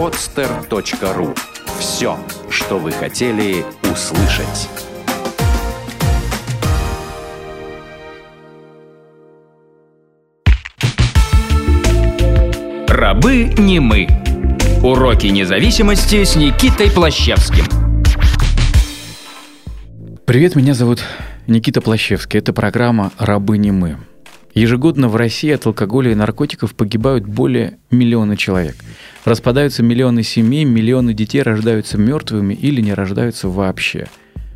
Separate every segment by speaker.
Speaker 1: podster.ru Все, что вы хотели услышать.
Speaker 2: Рабы не мы. Уроки независимости с Никитой Плащевским.
Speaker 3: Привет, меня зовут Никита Плащевский. Это программа «Рабы не мы». Ежегодно в России от алкоголя и наркотиков погибают более миллиона человек. Распадаются миллионы семей, миллионы детей рождаются мертвыми или не рождаются вообще.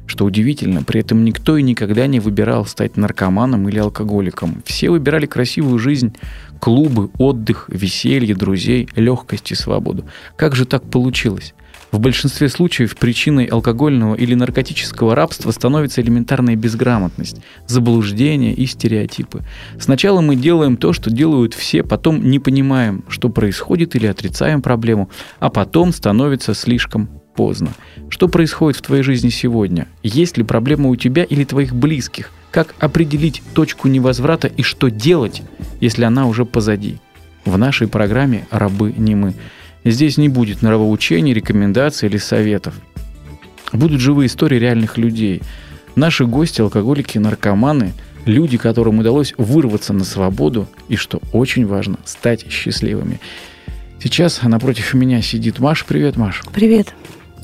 Speaker 3: Что удивительно, при этом никто и никогда не выбирал стать наркоманом или алкоголиком. Все выбирали красивую жизнь, клубы, отдых, веселье, друзей, легкость и свободу. Как же так получилось? В большинстве случаев причиной алкогольного или наркотического рабства становится элементарная безграмотность, заблуждение и стереотипы. Сначала мы делаем то, что делают все, потом не понимаем, что происходит или отрицаем проблему, а потом становится слишком поздно. Что происходит в твоей жизни сегодня? Есть ли проблема у тебя или твоих близких? Как определить точку невозврата и что делать, если она уже позади? В нашей программе «Рабы не мы» Здесь не будет нравоучений, рекомендаций или советов. Будут живые истории реальных людей. Наши гости, алкоголики, наркоманы, люди, которым удалось вырваться на свободу и, что очень важно, стать счастливыми. Сейчас напротив меня сидит Маша. Привет, Маша.
Speaker 4: Привет.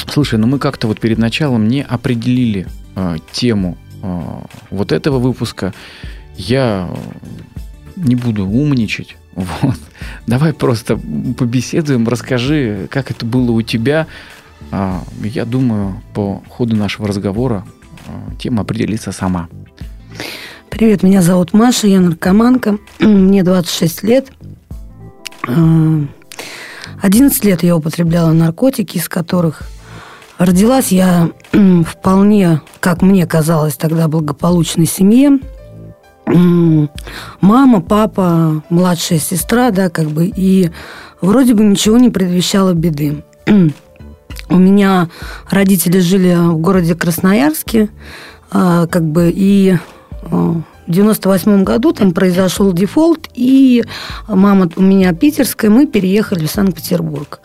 Speaker 3: Слушай, ну мы как-то вот перед началом не определили э, тему э, вот этого выпуска. Я не буду умничать. Вот. Давай просто побеседуем, расскажи, как это было у тебя. А, я думаю, по ходу нашего разговора а, тема определится сама.
Speaker 4: Привет, меня зовут Маша, я наркоманка, мне 26 лет. 11 а, лет я употребляла наркотики, из которых родилась я вполне, как мне казалось тогда, благополучной семье мама, папа, младшая сестра, да, как бы, и вроде бы ничего не предвещало беды. У меня родители жили в городе Красноярске, а, как бы, и а, в 98 году там произошел дефолт, и мама у меня питерская, мы переехали в Санкт-Петербург.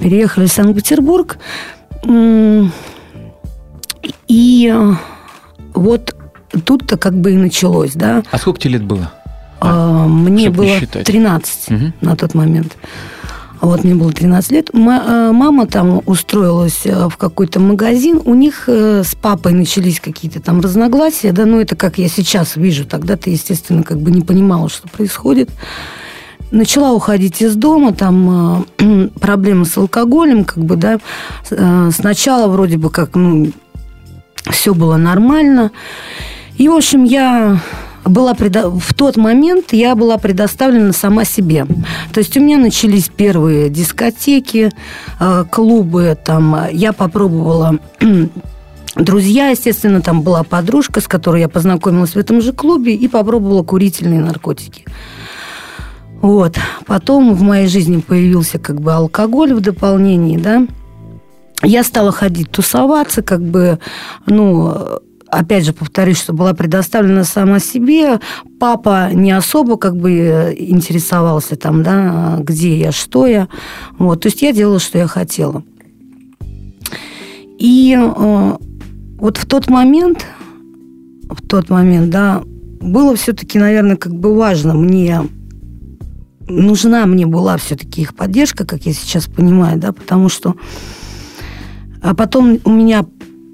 Speaker 4: Переехали в Санкт-Петербург, и вот тут-то как бы и началось, да.
Speaker 3: А сколько тебе лет было?
Speaker 4: А, мне было считать. 13 угу. на тот момент. Вот мне было 13 лет. А, мама там устроилась э, в какой-то магазин. У них э, с папой начались какие-то там разногласия. Да, ну это как я сейчас вижу. Тогда ты, естественно, как бы не понимала, что происходит. Начала уходить из дома, там э, проблемы с алкоголем, как бы, да. Сначала вроде бы как, ну, все было нормально. И, в общем, я была предо... в тот момент я была предоставлена сама себе. То есть у меня начались первые дискотеки, э, клубы, там я попробовала друзья, естественно, там была подружка, с которой я познакомилась в этом же клубе и попробовала курительные наркотики. Вот. Потом в моей жизни появился как бы алкоголь в дополнении, да. Я стала ходить тусоваться, как бы, ну, опять же, повторюсь, что была предоставлена сама себе. Папа не особо как бы интересовался там, да, где я, что я. Вот, то есть я делала, что я хотела. И э, вот в тот момент, в тот момент, да, было все-таки, наверное, как бы важно мне, нужна мне была все-таки их поддержка, как я сейчас понимаю, да, потому что а потом у меня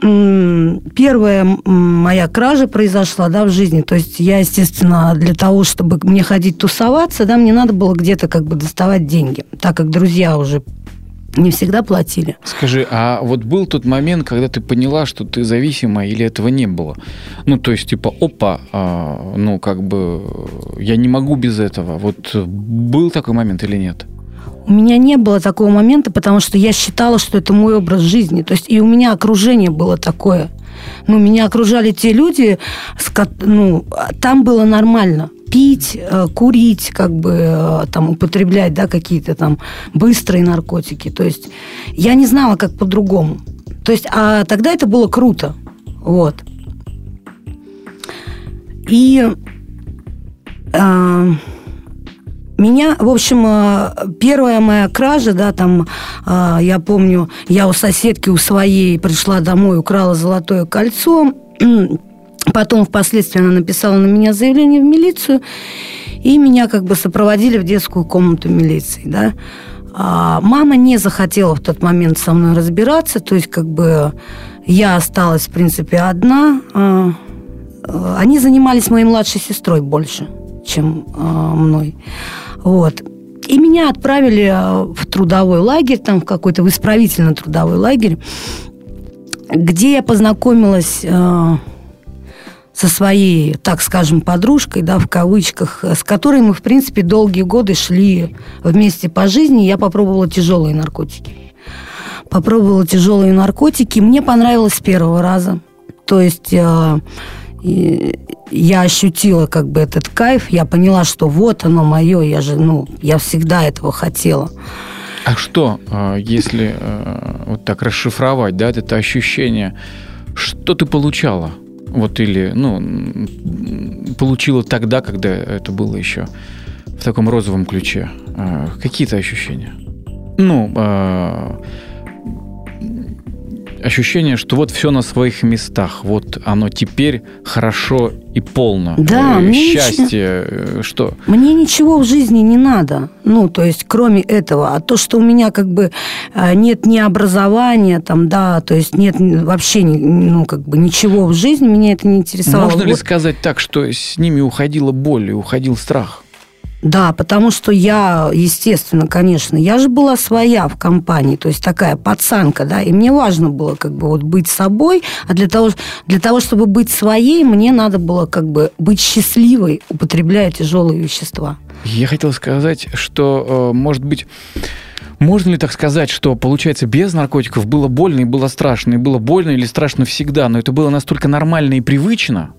Speaker 4: первая моя кража произошла, да, в жизни. То есть я, естественно, для того, чтобы мне ходить тусоваться, да, мне надо было где-то как бы доставать деньги, так как друзья уже не всегда платили.
Speaker 3: Скажи, а вот был тот момент, когда ты поняла, что ты зависима, или этого не было? Ну, то есть, типа, опа, а, ну, как бы, я не могу без этого. Вот был такой момент или нет?
Speaker 4: У меня не было такого момента, потому что я считала, что это мой образ жизни. То есть и у меня окружение было такое. Ну, меня окружали те люди, ну, там было нормально пить, э, курить, как бы э, там употреблять, да, какие-то там быстрые наркотики. То есть я не знала, как по-другому. То есть, а тогда это было круто. Вот. И э, меня, в общем, э, первая моя кража, да, там, э, я помню, я у соседки у своей пришла домой, украла золотое кольцо, потом впоследствии она написала на меня заявление в милицию, и меня как бы сопроводили в детскую комнату милиции, да. А мама не захотела в тот момент со мной разбираться, то есть как бы я осталась, в принципе, одна. А, они занимались моей младшей сестрой больше, чем мной. Вот. И меня отправили э, в трудовой лагерь, там в какой-то в исправительно-трудовой лагерь, где я познакомилась э, со своей, так скажем, подружкой, да, в кавычках, с которой мы, в принципе, долгие годы шли вместе по жизни. Я попробовала тяжелые наркотики. Попробовала тяжелые наркотики. Мне понравилось с первого раза. То есть э, и я ощутила как бы этот кайф, я поняла, что вот оно мое, я же, ну, я всегда этого хотела.
Speaker 3: А что, а, если э, вот так расшифровать, да, это ощущение, что ты получала? Вот или, ну, получила тогда, когда это было еще в таком розовом ключе. А, какие-то ощущения? Ну, а, ощущение, что вот все на своих местах, вот оно теперь хорошо и полно.
Speaker 4: Да,
Speaker 3: э, счастье, ничего, э, что?
Speaker 4: Мне ничего в жизни не надо, ну, то есть кроме этого. А то, что у меня как бы э, нет ни образования, там, да, то есть нет вообще, ну, как бы ничего в жизни, меня это не интересовало.
Speaker 3: Можно ли сказать так, что с ними уходила боль и уходил страх?
Speaker 4: Да, потому что я, естественно, конечно, я же была своя в компании, то есть такая пацанка, да, и мне важно было как бы вот быть собой, а для того, для того чтобы быть своей, мне надо было как бы быть счастливой, употребляя тяжелые вещества.
Speaker 3: Я хотел сказать, что, э, может быть, можно ли так сказать, что, получается, без наркотиков было больно и было страшно, и было больно или страшно всегда, но это было настолько нормально и привычно,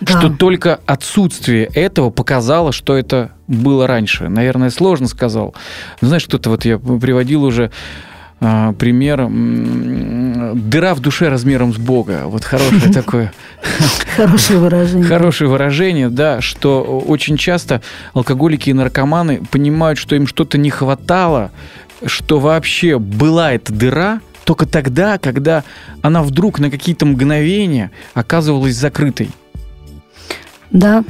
Speaker 3: да. что только отсутствие этого показало, что это было раньше. Наверное, сложно сказал. Знаешь, что-то вот я приводил уже а, пример дыра в душе размером с Бога. Вот хорошее такое.
Speaker 4: Хорошее выражение.
Speaker 3: Хорошее выражение, да, что очень часто алкоголики и наркоманы понимают, что им что-то не хватало, что вообще была эта дыра, только тогда, когда она вдруг на какие-то мгновения оказывалась закрытой.
Speaker 4: Да.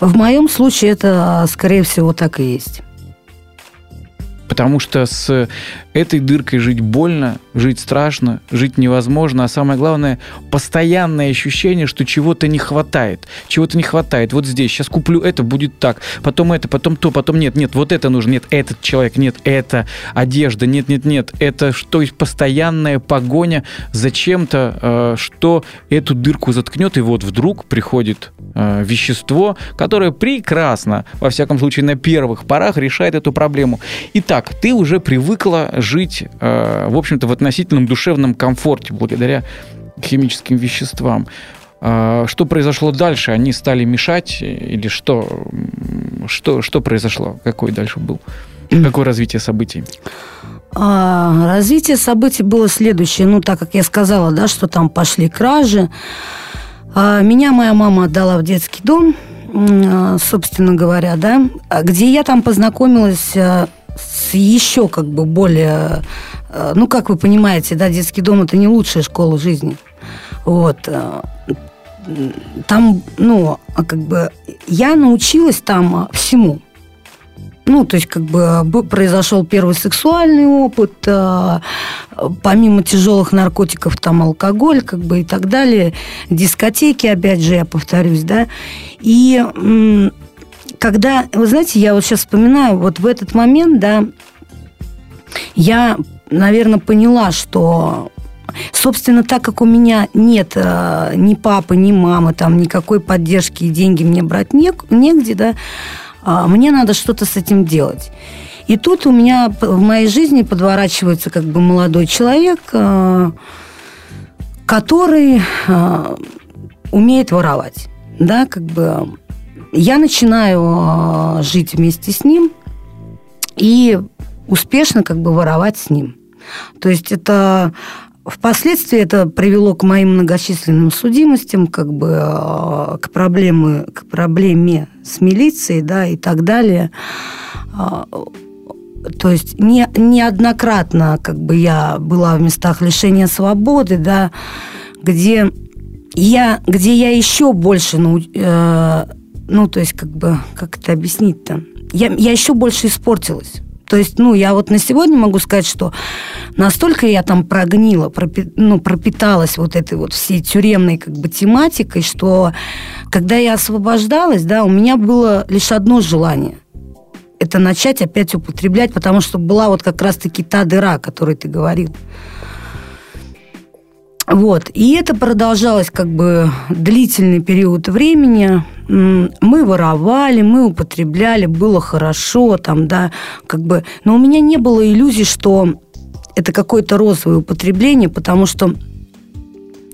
Speaker 4: В моем случае это, скорее всего, так и есть.
Speaker 3: Потому что с этой дыркой жить больно, жить страшно, жить невозможно, а самое главное, постоянное ощущение, что чего-то не хватает. Чего-то не хватает. Вот здесь, сейчас куплю это, будет так, потом это, потом то, потом нет, нет, вот это нужно, нет, этот человек, нет, это одежда, нет, нет, нет. Это то есть постоянная погоня за чем-то, э, что эту дырку заткнет, и вот вдруг приходит э, вещество, которое прекрасно, во всяком случае, на первых порах решает эту проблему. Итак, ты уже привыкла жить, э, в общем-то, в относительном душевном комфорте благодаря химическим веществам. Э, что произошло дальше? Они стали мешать или что? Что, что произошло? Какой дальше был? Какое развитие событий?
Speaker 4: А, развитие событий было следующее. Ну, так как я сказала, да, что там пошли кражи. А, меня моя мама отдала в детский дом, а, собственно говоря, да, где я там познакомилась э, с еще как бы более... Э, ну, как вы понимаете, да, детский дом – это не лучшая школа жизни. Вот. Э, там, ну, а как бы я научилась там всему. Ну, то есть, как бы произошел первый сексуальный опыт, э, помимо тяжелых наркотиков, там алкоголь, как бы и так далее, дискотеки, опять же, я повторюсь, да. И когда, вы знаете, я вот сейчас вспоминаю, вот в этот момент, да, я, наверное, поняла, что Собственно, так как у меня нет э, ни папы, ни мамы, там никакой поддержки и деньги мне брать не, негде, да, э, мне надо что-то с этим делать. И тут у меня в моей жизни подворачивается как бы молодой человек, э, который э, умеет воровать, да, как бы я начинаю а, жить вместе с ним и успешно как бы воровать с ним. То есть это Впоследствии это привело к моим многочисленным судимостям, как бы э, к проблеме, к проблеме с милицией, да, и так далее. А, то есть не, неоднократно как бы я была в местах лишения свободы, да, где я, где я еще больше, ну, э, ну, то есть как бы, как это объяснить-то? Я, я еще больше испортилась. То есть, ну, я вот на сегодня могу сказать, что настолько я там прогнила, пропи, ну, пропиталась вот этой вот всей тюремной как бы тематикой, что когда я освобождалась, да, у меня было лишь одно желание – это начать опять употреблять, потому что была вот как раз-таки та дыра, о которой ты говорил. Вот. И это продолжалось как бы длительный период времени. Мы воровали, мы употребляли, было хорошо, там, да, как бы. Но у меня не было иллюзий, что это какое-то розовое употребление, потому что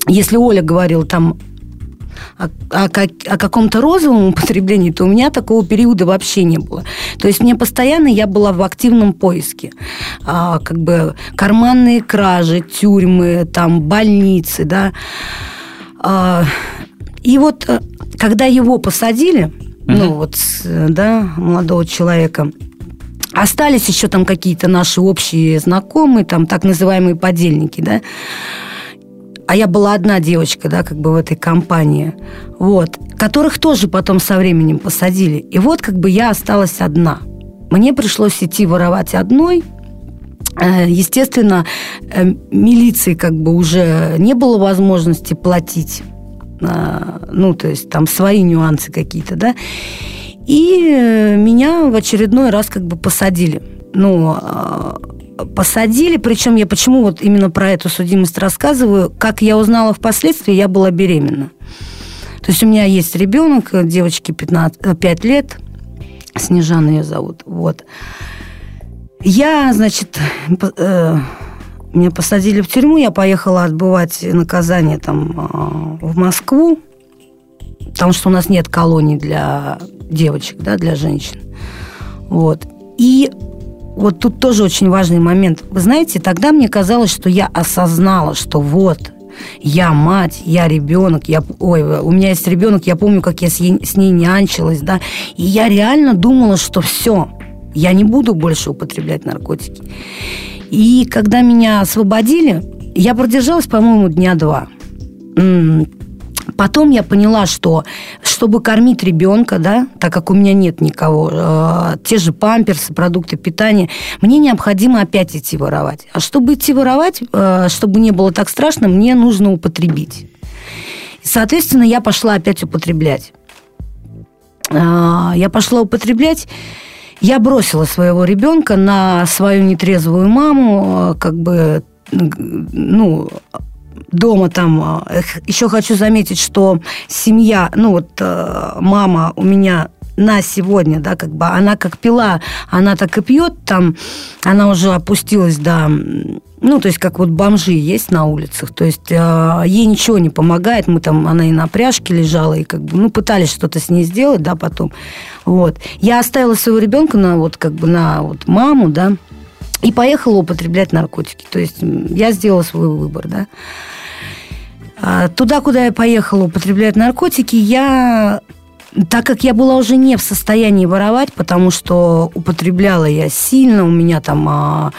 Speaker 4: если Оля говорила там о, о, о каком-то розовом употреблении, то у меня такого периода вообще не было. То есть мне постоянно я была в активном поиске. А, как бы карманные кражи, тюрьмы, там больницы, да. А, и вот э, когда его посадили, uh-huh. ну вот, да, молодого человека, остались еще там какие-то наши общие знакомые, там так называемые подельники, да, а я была одна девочка, да, как бы в этой компании, вот, которых тоже потом со временем посадили. И вот как бы я осталась одна. Мне пришлось идти воровать одной, э, Естественно, э, милиции как бы уже не было возможности платить, э, ну, то есть там свои нюансы какие-то, да. И меня в очередной раз как бы посадили. Ну, посадили, причем я почему вот именно про эту судимость рассказываю, как я узнала впоследствии, я была беременна. То есть у меня есть ребенок, девочке 15, 5 лет, Снежана ее зовут, вот. Я, значит, э, меня посадили в тюрьму, я поехала отбывать наказание там э, в Москву, потому что у нас нет колоний для девочек, да, для женщин. Вот. И вот тут тоже очень важный момент. Вы знаете, тогда мне казалось, что я осознала, что вот, я мать, я ребенок, я, ой, у меня есть ребенок, я помню, как я с, ей, с ней нянчилась, да, и я реально думала, что все, я не буду больше употреблять наркотики. И когда меня освободили, я продержалась, по-моему, дня два. Потом я поняла, что чтобы кормить ребенка, да, так как у меня нет никого, э, те же памперсы, продукты питания, мне необходимо опять идти воровать. А чтобы идти воровать, э, чтобы не было так страшно, мне нужно употребить. И, соответственно, я пошла опять употреблять. Э, я пошла употреблять. Я бросила своего ребенка на свою нетрезвую маму, э, как бы ну, дома там. Э, Еще хочу заметить, что семья, ну вот э, мама у меня на сегодня, да, как бы она как пила, она так и пьет там, она уже опустилась до, ну, то есть как вот бомжи есть на улицах, то есть э, ей ничего не помогает, мы там, она и на пряжке лежала, и как бы, ну, пытались что-то с ней сделать, да, потом, вот. Я оставила своего ребенка на вот как бы на вот маму, да, и поехала употреблять наркотики, то есть я сделала свой выбор, да. А, туда, куда я поехала употреблять наркотики, я так как я была уже не в состоянии воровать, потому что употребляла я сильно, у меня там а,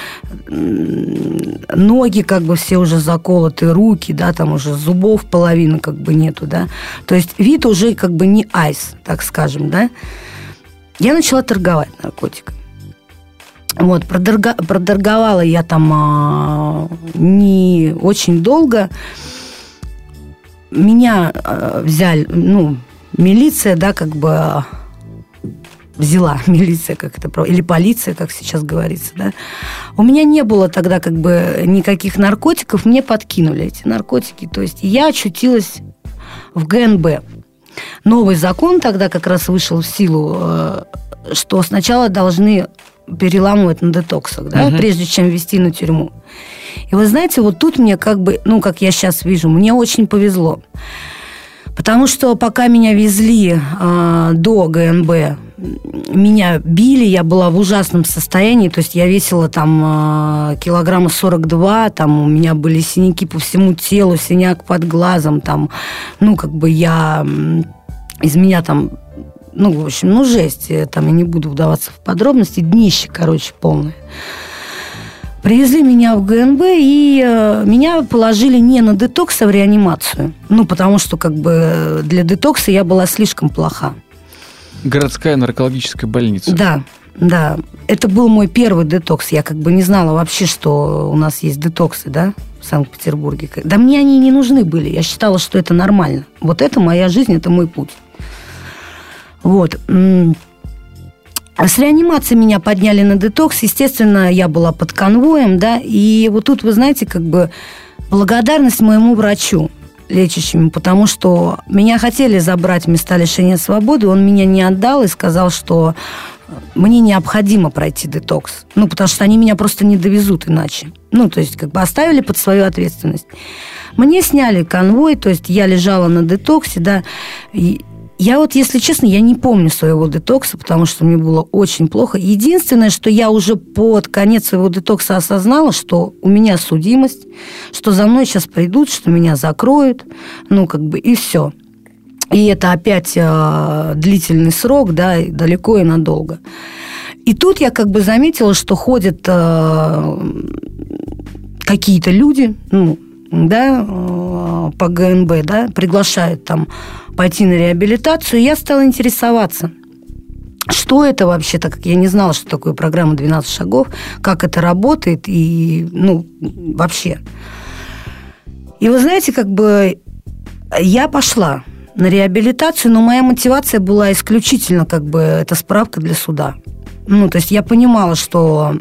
Speaker 4: ноги как бы все уже заколоты, руки, да, там уже зубов половины как бы нету, да. То есть вид уже как бы не айс, так скажем, да. Я начала торговать наркотиками. Вот, продорга, продорговала я там а, не очень долго меня э, взяли, ну, милиция, да, как бы взяла милиция, как это или полиция, как сейчас говорится, да. У меня не было тогда как бы никаких наркотиков, мне подкинули эти наркотики, то есть я очутилась в ГНБ. Новый закон тогда как раз вышел в силу, э, что сначала должны переламывать на детоксах, да, угу. прежде чем ввести на тюрьму. И вы знаете, вот тут мне как бы, ну, как я сейчас вижу, мне очень повезло. Потому что пока меня везли э, до ГНБ, меня били, я была в ужасном состоянии, то есть я весила там килограмма 42, там у меня были синяки по всему телу, синяк под глазом, там, ну, как бы я... Из меня там ну, в общем, ну, жесть. Я там я не буду вдаваться в подробности. Днище, короче, полное. Привезли меня в ГНБ, и э, меня положили не на детокс, а в реанимацию. Ну, потому что как бы для детокса я была слишком плоха.
Speaker 3: Городская наркологическая больница.
Speaker 4: Да, да. Это был мой первый детокс. Я как бы не знала вообще, что у нас есть детоксы, да, в Санкт-Петербурге. Да мне они не нужны были. Я считала, что это нормально. Вот это моя жизнь, это мой путь. Вот. А с реанимацией меня подняли на детокс. Естественно, я была под конвоем, да. И вот тут, вы знаете, как бы благодарность моему врачу лечащему, потому что меня хотели забрать в места лишения свободы, он меня не отдал и сказал, что мне необходимо пройти детокс. Ну, потому что они меня просто не довезут иначе. Ну, то есть, как бы оставили под свою ответственность. Мне сняли конвой, то есть я лежала на детоксе, да, я вот, если честно, я не помню своего детокса, потому что мне было очень плохо. Единственное, что я уже под конец своего детокса осознала, что у меня судимость, что за мной сейчас придут, что меня закроют, ну, как бы, и все. И это опять э, длительный срок, да, далеко и надолго. И тут я как бы заметила, что ходят э, какие-то люди, ну, да, э, по ГНБ, да, приглашают там пойти на реабилитацию, я стала интересоваться, что это вообще, так как я не знала, что такое программа «12 шагов», как это работает и, ну, вообще. И вы знаете, как бы я пошла на реабилитацию, но моя мотивация была исключительно как бы это справка для суда. Ну, то есть я понимала, что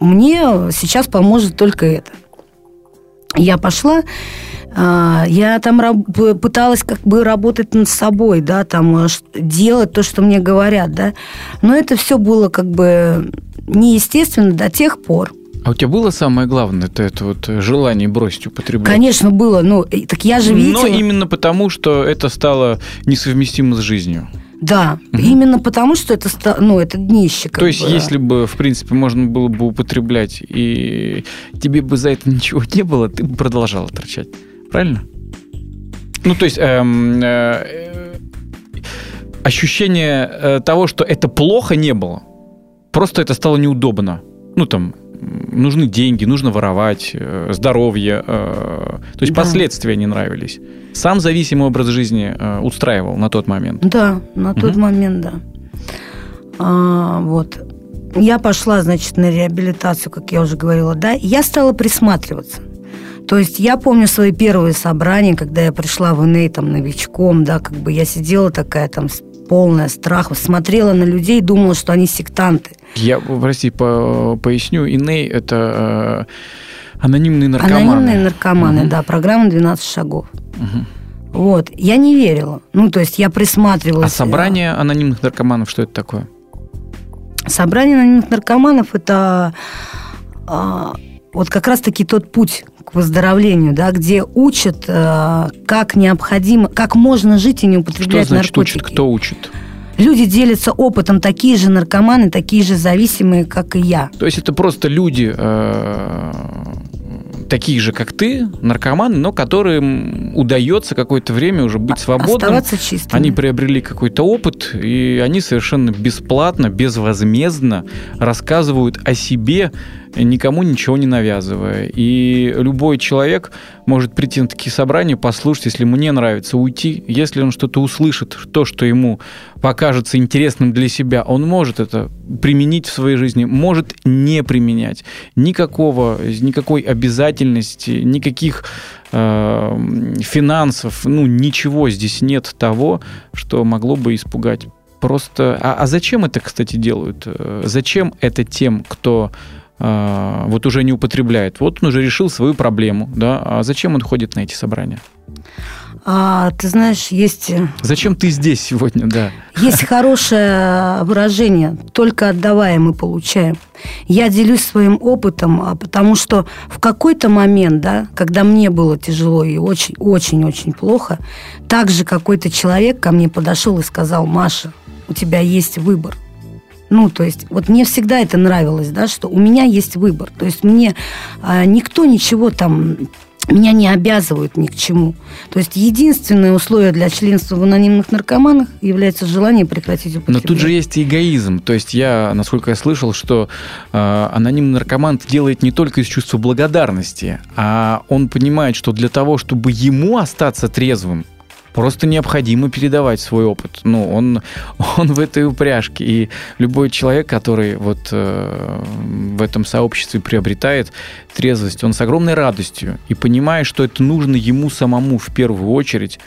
Speaker 4: мне сейчас поможет только это – я пошла, а, я там пыталась как бы работать над собой, да, там э, делать то, что мне говорят, да, но это все было как бы неестественно до тех пор,
Speaker 3: а у тебя было самое главное, это, это вот желание бросить употреблять?
Speaker 4: Конечно, было. Ну, так я же видела...
Speaker 3: Но именно потому, что это стало несовместимо с жизнью.
Speaker 4: Да, угу. именно потому, что это, ну, это днище.
Speaker 3: То есть, бы. если бы, в принципе, можно было бы употреблять, и тебе бы за это ничего не было, ты бы продолжала торчать. Правильно? Ну, то есть, эм, э, ощущение э, того, что это плохо, не было. Просто это стало неудобно. Ну, там, нужны деньги, нужно воровать, э, здоровье. Э, то есть да. последствия не нравились. Сам зависимый образ жизни э, устраивал на тот момент.
Speaker 4: Да, на тот угу. момент, да. А, вот. Я пошла, значит, на реабилитацию, как я уже говорила, да. Я стала присматриваться. То есть я помню свои первые собрания, когда я пришла в ИНЕЙ там новичком, да, как бы я сидела такая там полная страха, смотрела на людей, думала, что они сектанты.
Speaker 3: Я, прости, по, поясню, ИНЕЙ – это э, анонимные наркоманы.
Speaker 4: Анонимные наркоманы, угу. да, программа «12 шагов». Угу. Вот, я не верила. Ну, то есть я присматривалась.
Speaker 3: А собрание анонимных наркоманов, что это такое?
Speaker 4: Собрание анонимных наркоманов – это а, вот как раз-таки тот путь к выздоровлению, да, где учат, а, как необходимо, как можно жить и не употреблять
Speaker 3: что значит
Speaker 4: наркотики.
Speaker 3: Учат? Кто учит?
Speaker 4: Люди делятся опытом, такие же наркоманы, такие же зависимые, как и я.
Speaker 3: То есть это просто люди, э, такие же, как ты, наркоманы, но которым удается какое-то время уже быть свободным.
Speaker 4: Оставаться чистыми.
Speaker 3: Они приобрели какой-то опыт, и они совершенно бесплатно, безвозмездно рассказывают о себе никому ничего не навязывая. И любой человек может прийти на такие собрания, послушать, если ему не нравится, уйти. Если он что-то услышит, то, что ему покажется интересным для себя, он может это применить в своей жизни, может не применять. Никакого, никакой обязательности, никаких э, финансов, ну, ничего здесь нет того, что могло бы испугать. Просто... А, а зачем это, кстати, делают? Э, зачем это тем, кто вот уже не употребляет. Вот он уже решил свою проблему, да, а зачем он ходит на эти собрания?
Speaker 4: А, ты знаешь, есть... Э,
Speaker 3: зачем ты здесь сегодня, да?
Speaker 4: Есть хорошее выражение «только отдавая мы получаем». Я делюсь своим опытом, а, потому что в какой-то момент, да, когда мне было тяжело и очень-очень-очень плохо, также какой-то человек ко мне подошел и сказал, Маша, у тебя есть выбор. Ну, то есть, вот мне всегда это нравилось, да, что у меня есть выбор. То есть мне а, никто ничего там меня не обязывают ни к чему. То есть единственное условие для членства в анонимных наркоманах является желание прекратить употребление.
Speaker 3: Но тут же есть эгоизм. То есть я, насколько я слышал, что э, анонимный наркоман делает не только из чувства благодарности, а он понимает, что для того, чтобы ему остаться трезвым, Просто необходимо передавать свой опыт. Ну, он, он в этой упряжке. И любой человек, который вот э, в этом сообществе приобретает трезвость, он с огромной радостью и понимая, что это нужно ему самому в первую очередь,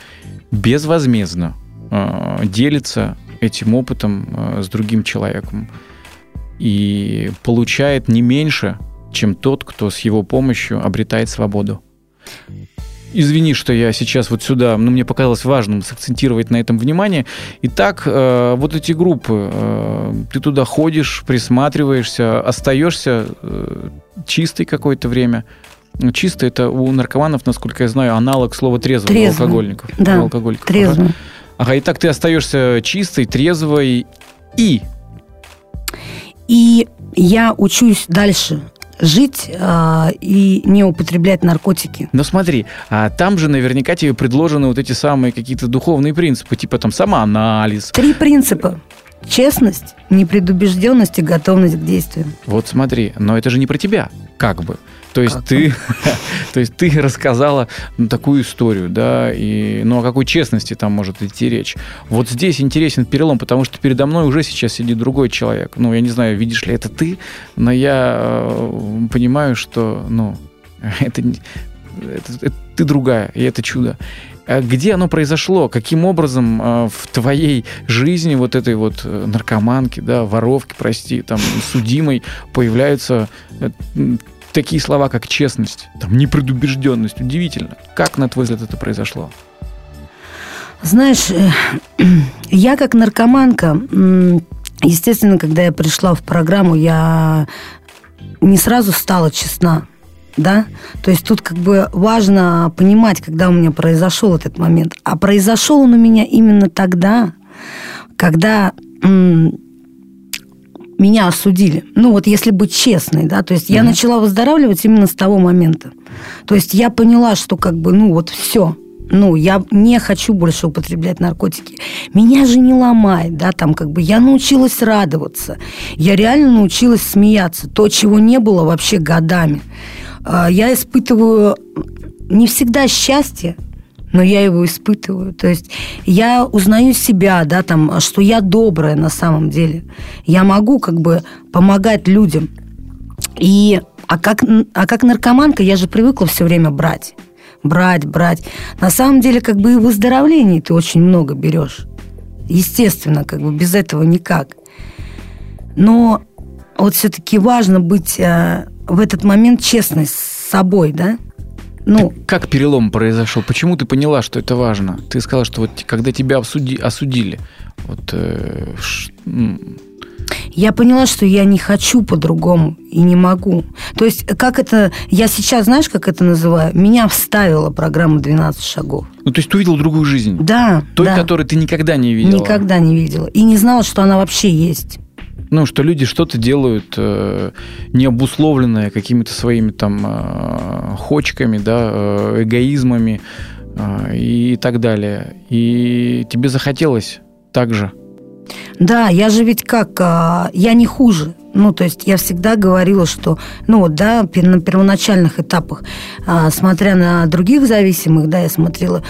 Speaker 3: безвозмездно э, делится этим опытом э, с другим человеком. И получает не меньше, чем тот, кто с его помощью обретает свободу. Извини, что я сейчас вот сюда, но ну, мне показалось важным сакцентировать на этом внимание. Итак, э, вот эти группы, э, ты туда ходишь, присматриваешься, остаешься э, чистый какое-то время. Чисто это у наркоманов, насколько я знаю, аналог слова трезвый, трезвый. алкогольников.
Speaker 4: Да, алкоголиков. трезвый.
Speaker 3: Ага. ага, итак, ты остаешься чистой, трезвой и...
Speaker 4: И я учусь дальше жить э, и не употреблять наркотики.
Speaker 3: Но смотри, а там же наверняка тебе предложены вот эти самые какие-то духовные принципы, типа там самоанализ.
Speaker 4: Три принципа. Честность, непредубежденность и готовность к действиям.
Speaker 3: Вот смотри, но это же не про тебя, как бы. То есть как ты, то есть ты рассказала ну, такую историю, да, и ну о какой честности там может идти речь. Вот здесь интересен перелом, потому что передо мной уже сейчас сидит другой человек. Ну я не знаю, видишь ли это ты, но я э, понимаю, что ну это, это, это ты другая, и это чудо. А где оно произошло? Каким образом э, в твоей жизни вот этой вот э, наркоманки, да, воровки, прости, там, судимой появляются э, такие слова, как честность, там, непредубежденность. Удивительно. Как, на твой взгляд, это произошло?
Speaker 4: Знаешь, э, я как наркоманка, естественно, когда я пришла в программу, я не сразу стала честна. Да? То есть тут как бы важно понимать, когда у меня произошел этот момент. А произошел он у меня именно тогда, когда меня осудили. Ну вот если быть честной, да, то есть mm-hmm. я начала выздоравливать именно с того момента. То есть я поняла, что как бы, ну вот все, ну, я не хочу больше употреблять наркотики. Меня же не ломает, да, там как бы я научилась радоваться. Я реально научилась смеяться. То, чего не было вообще годами. А, я испытываю не всегда счастье, но я его испытываю. То есть я узнаю себя, да, там, что я добрая на самом деле. Я могу как бы помогать людям. И, а, как, а как наркоманка я же привыкла все время брать. Брать, брать. На самом деле, как бы и в выздоровлении ты очень много берешь. Естественно, как бы без этого никак. Но вот все-таки важно быть э, в этот момент честной с собой, да?
Speaker 3: Ну, так как перелом произошел? Почему ты поняла, что это важно? Ты сказала, что вот когда тебя осуди, осудили, вот, э, ш,
Speaker 4: я поняла, что я не хочу по-другому и не могу. То есть, как это... Я сейчас, знаешь, как это называю? Меня вставила программа «12 шагов».
Speaker 3: Ну, то есть ты увидел другую жизнь?
Speaker 4: Да.
Speaker 3: Той,
Speaker 4: да.
Speaker 3: которую ты никогда не видела?
Speaker 4: Никогда не видела. И не знала, что она вообще есть
Speaker 3: ну, что люди что-то делают э, необусловленное какими-то своими там э, хочками, да, э, эгоизмами э, и так далее. И тебе захотелось так же.
Speaker 4: Да, я же ведь как, э, я не хуже. Ну, то есть я всегда говорила, что, ну да, на первоначальных этапах, э, смотря на других зависимых, да, я смотрела,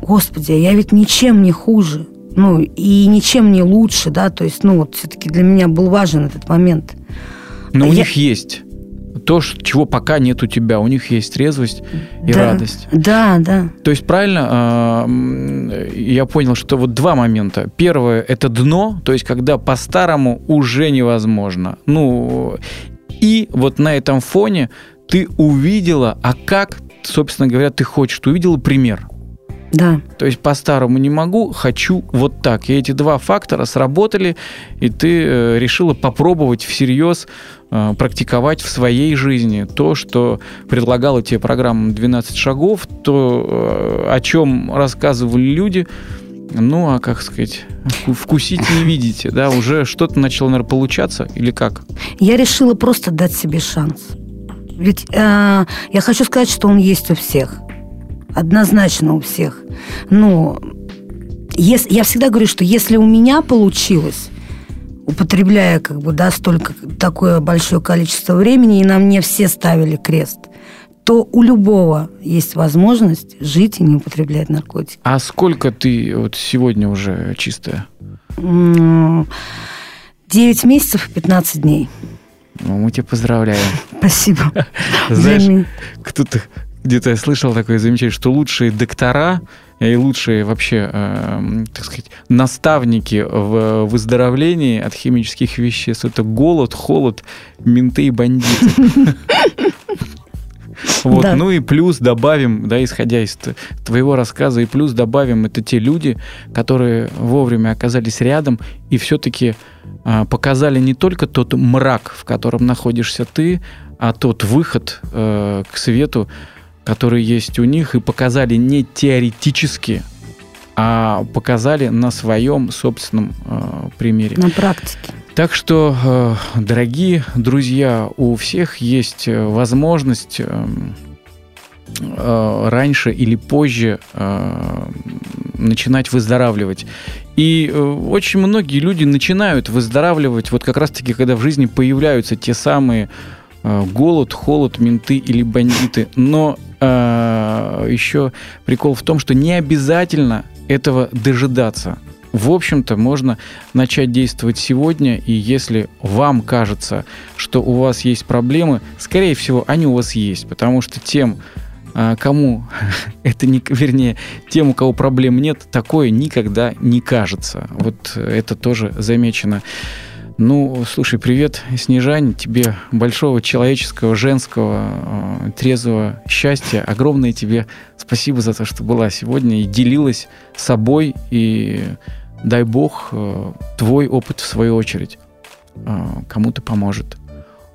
Speaker 4: господи, я ведь ничем не хуже ну, и ничем не лучше, да, то есть, ну, вот все-таки для меня был важен этот момент.
Speaker 3: Но а у я... них есть то, чего пока нет у тебя. У них есть трезвость и
Speaker 4: да,
Speaker 3: радость.
Speaker 4: Да, да.
Speaker 3: То есть правильно а, я понял, что вот два момента. Первое – это дно, то есть когда по-старому уже невозможно. Ну, и вот на этом фоне ты увидела, а как, собственно говоря, ты хочешь. Ты увидела пример –
Speaker 4: да.
Speaker 3: То есть по-старому не могу, хочу вот так. И эти два фактора сработали, и ты э, решила попробовать всерьез э, практиковать в своей жизни то, что предлагала тебе программа «12 шагов», то, э, о чем рассказывали люди, Ну, а как сказать, вкусить не видите, да? Уже что-то начало, наверное, получаться или как?
Speaker 4: Я решила просто дать себе шанс. Ведь э, я хочу сказать, что он есть у всех. Однозначно у всех. Но если, я всегда говорю, что если у меня получилось, употребляя как бы, да, столько, такое большое количество времени, и на мне все ставили крест, то у любого есть возможность жить и не употреблять наркотики.
Speaker 3: А сколько ты вот сегодня уже чистая?
Speaker 4: Девять месяцев и 15 дней.
Speaker 3: Ну, мы тебя поздравляем.
Speaker 4: Спасибо.
Speaker 3: Знаешь, кто-то где-то я слышал такое замечание, что лучшие доктора и лучшие вообще, э, так сказать, наставники в выздоровлении от химических веществ это голод, холод, менты и бандиты. Вот, да. ну и плюс добавим, да, исходя из твоего рассказа, и плюс добавим это те люди, которые вовремя оказались рядом и все-таки а, показали не только тот мрак, в котором находишься ты, а тот выход э, к свету, который есть у них, и показали не теоретически, а показали на своем собственном э, примере.
Speaker 4: На практике.
Speaker 3: Так что, э, дорогие друзья, у всех есть э, возможность эм, э, раньше или позже начинать выздоравливать. И очень многие люди начинают выздоравливать вот как раз-таки, когда в жизни появляются те самые голод, холод, менты или бандиты. Но еще прикол в том, что не обязательно этого дожидаться в общем-то, можно начать действовать сегодня, и если вам кажется, что у вас есть проблемы, скорее всего, они у вас есть, потому что тем, а, кому это не, вернее, тем, у кого проблем нет, такое никогда не кажется. Вот это тоже замечено. Ну, слушай, привет, Снежань, тебе большого человеческого, женского, э, трезвого счастья. Огромное тебе спасибо за то, что была сегодня и делилась собой и дай бог, э, твой опыт, в свою очередь, э, кому-то поможет.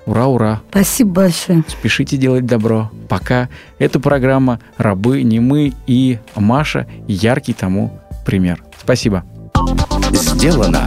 Speaker 3: Ура, ура!
Speaker 4: Спасибо большое.
Speaker 3: Спешите делать добро. Пока. Это программа «Рабы, не мы» и Маша яркий тому пример. Спасибо.
Speaker 1: Сделано